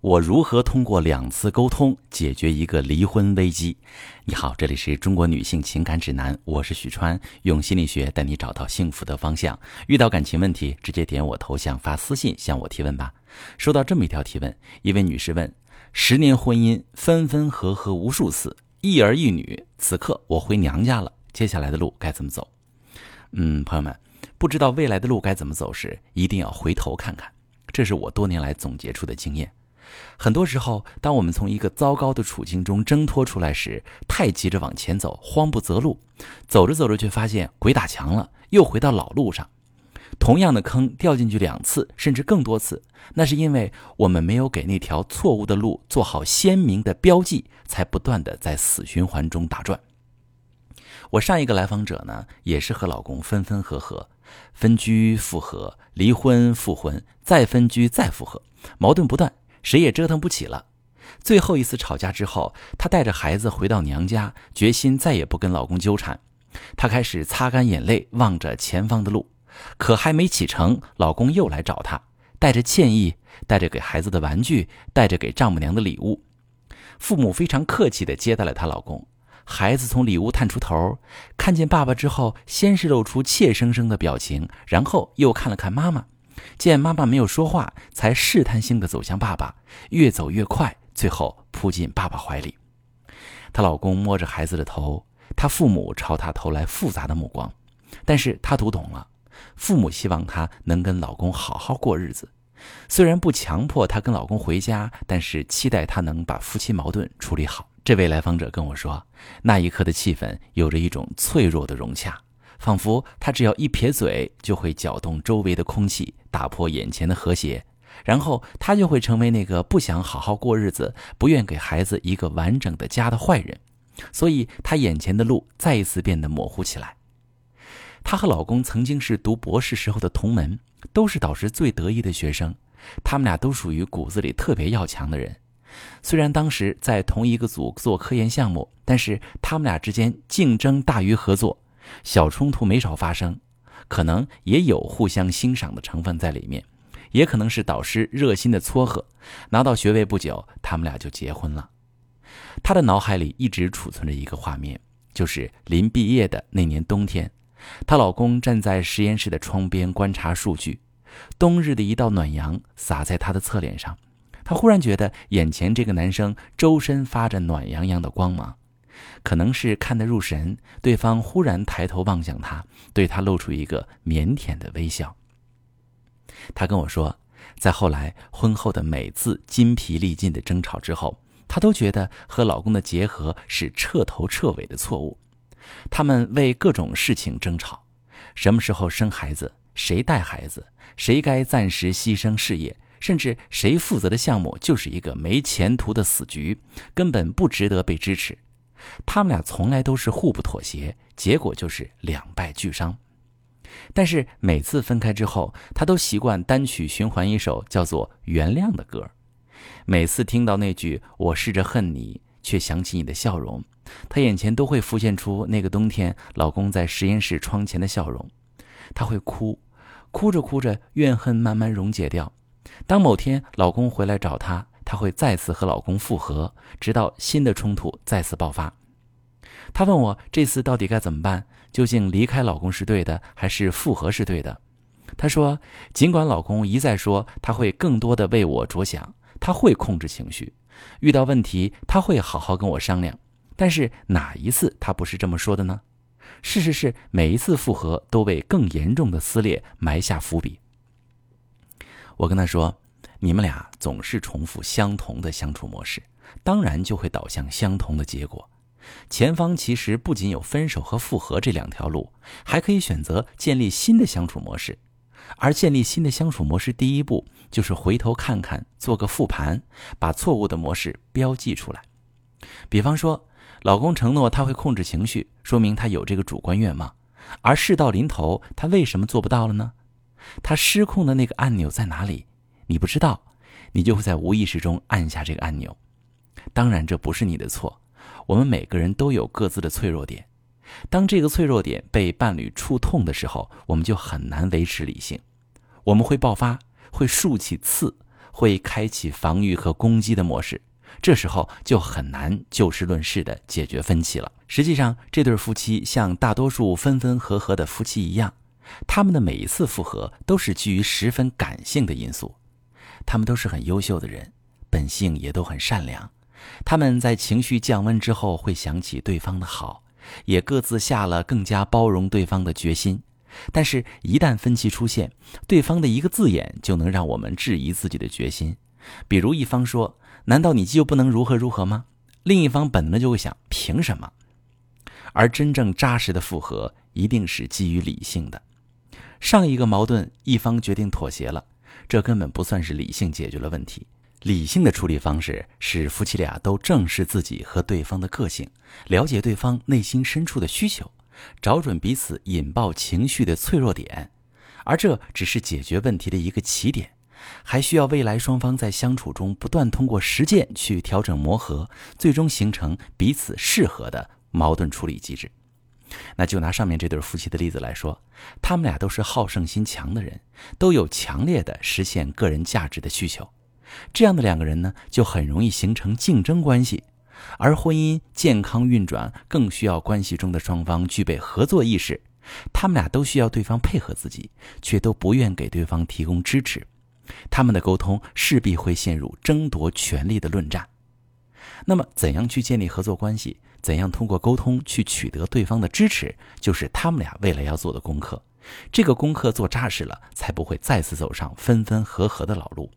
我如何通过两次沟通解决一个离婚危机？你好，这里是中国女性情感指南，我是许川，用心理学带你找到幸福的方向。遇到感情问题，直接点我头像发私信向我提问吧。收到这么一条提问，一位女士问：十年婚姻分分合合无数次，一儿一女，此刻我回娘家了，接下来的路该怎么走？嗯，朋友们，不知道未来的路该怎么走时，一定要回头看看，这是我多年来总结出的经验。很多时候，当我们从一个糟糕的处境中挣脱出来时，太急着往前走，慌不择路，走着走着却发现鬼打墙了，又回到老路上。同样的坑掉进去两次，甚至更多次，那是因为我们没有给那条错误的路做好鲜明的标记，才不断的在死循环中打转。我上一个来访者呢，也是和老公分分合合，分居复合，离婚复婚，再分居再复合，矛盾不断。谁也折腾不起了。最后一次吵架之后，她带着孩子回到娘家，决心再也不跟老公纠缠。她开始擦干眼泪，望着前方的路。可还没启程，老公又来找她，带着歉意，带着给孩子的玩具，带着给丈母娘的礼物。父母非常客气地接待了她老公。孩子从里屋探出头，看见爸爸之后，先是露出怯生生的表情，然后又看了看妈妈。见妈妈没有说话，才试探性的走向爸爸，越走越快，最后扑进爸爸怀里。她老公摸着孩子的头，她父母朝她投来复杂的目光，但是她读懂了，父母希望她能跟老公好好过日子，虽然不强迫她跟老公回家，但是期待她能把夫妻矛盾处理好。这位来访者跟我说，那一刻的气氛有着一种脆弱的融洽。仿佛他只要一撇嘴，就会搅动周围的空气，打破眼前的和谐，然后他就会成为那个不想好好过日子、不愿给孩子一个完整的家的坏人。所以，他眼前的路再一次变得模糊起来。她和老公曾经是读博士时候的同门，都是导师最得意的学生，他们俩都属于骨子里特别要强的人。虽然当时在同一个组做科研项目，但是他们俩之间竞争大于合作。小冲突没少发生，可能也有互相欣赏的成分在里面，也可能是导师热心的撮合。拿到学位不久，他们俩就结婚了。他的脑海里一直储存着一个画面，就是临毕业的那年冬天，她老公站在实验室的窗边观察数据，冬日的一道暖阳洒在他的侧脸上，她忽然觉得眼前这个男生周身发着暖洋洋的光芒。可能是看得入神，对方忽然抬头望向他，对他露出一个腼腆的微笑。他跟我说，在后来婚后的每次筋疲力尽的争吵之后，她都觉得和老公的结合是彻头彻尾的错误。他们为各种事情争吵：什么时候生孩子，谁带孩子，谁该暂时牺牲事业，甚至谁负责的项目就是一个没前途的死局，根本不值得被支持。他们俩从来都是互不妥协，结果就是两败俱伤。但是每次分开之后，他都习惯单曲循环一首叫做《原谅》的歌。每次听到那句“我试着恨你，却想起你的笑容”，他眼前都会浮现出那个冬天老公在实验室窗前的笑容。他会哭，哭着哭着，怨恨慢慢溶解掉。当某天老公回来找她，她会再次和老公复合，直到新的冲突再次爆发。她问我这次到底该怎么办？究竟离开老公是对的，还是复合是对的？她说，尽管老公一再说他会更多的为我着想，他会控制情绪，遇到问题他会好好跟我商量，但是哪一次他不是这么说的呢？事实是，每一次复合都为更严重的撕裂埋下伏笔。我跟他说。你们俩总是重复相同的相处模式，当然就会导向相同的结果。前方其实不仅有分手和复合这两条路，还可以选择建立新的相处模式。而建立新的相处模式，第一步就是回头看看，做个复盘，把错误的模式标记出来。比方说，老公承诺他会控制情绪，说明他有这个主观愿望，而事到临头，他为什么做不到了呢？他失控的那个按钮在哪里？你不知道，你就会在无意识中按下这个按钮。当然，这不是你的错。我们每个人都有各自的脆弱点。当这个脆弱点被伴侣触痛的时候，我们就很难维持理性。我们会爆发，会竖起刺，会开启防御和攻击的模式，这时候就很难就事论事的解决分歧了。实际上，这对夫妻像大多数分分合合的夫妻一样，他们的每一次复合都是基于十分感性的因素。他们都是很优秀的人，本性也都很善良。他们在情绪降温之后，会想起对方的好，也各自下了更加包容对方的决心。但是，一旦分歧出现，对方的一个字眼就能让我们质疑自己的决心。比如，一方说：“难道你就不能如何如何吗？”另一方本能就会想：“凭什么？”而真正扎实的复合，一定是基于理性的。上一个矛盾，一方决定妥协了，这根本不算是理性解决了问题。理性的处理方式是夫妻俩都正视自己和对方的个性，了解对方内心深处的需求。找准彼此引爆情绪的脆弱点，而这只是解决问题的一个起点，还需要未来双方在相处中不断通过实践去调整磨合，最终形成彼此适合的矛盾处理机制。那就拿上面这对夫妻的例子来说，他们俩都是好胜心强的人，都有强烈的实现个人价值的需求，这样的两个人呢，就很容易形成竞争关系。而婚姻健康运转更需要关系中的双方具备合作意识，他们俩都需要对方配合自己，却都不愿给对方提供支持，他们的沟通势必会陷入争夺权力的论战。那么，怎样去建立合作关系？怎样通过沟通去取得对方的支持？就是他们俩未来要做的功课。这个功课做扎实了，才不会再次走上分分合合的老路。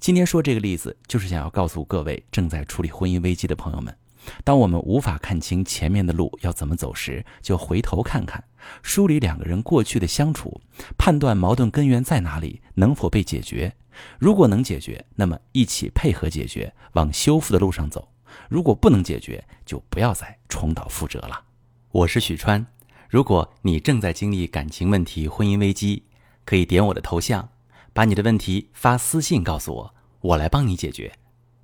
今天说这个例子，就是想要告诉各位正在处理婚姻危机的朋友们：当我们无法看清前面的路要怎么走时，就回头看看，梳理两个人过去的相处，判断矛盾根源在哪里，能否被解决。如果能解决，那么一起配合解决，往修复的路上走；如果不能解决，就不要再重蹈覆辙了。我是许川，如果你正在经历感情问题、婚姻危机，可以点我的头像。把你的问题发私信告诉我，我来帮你解决。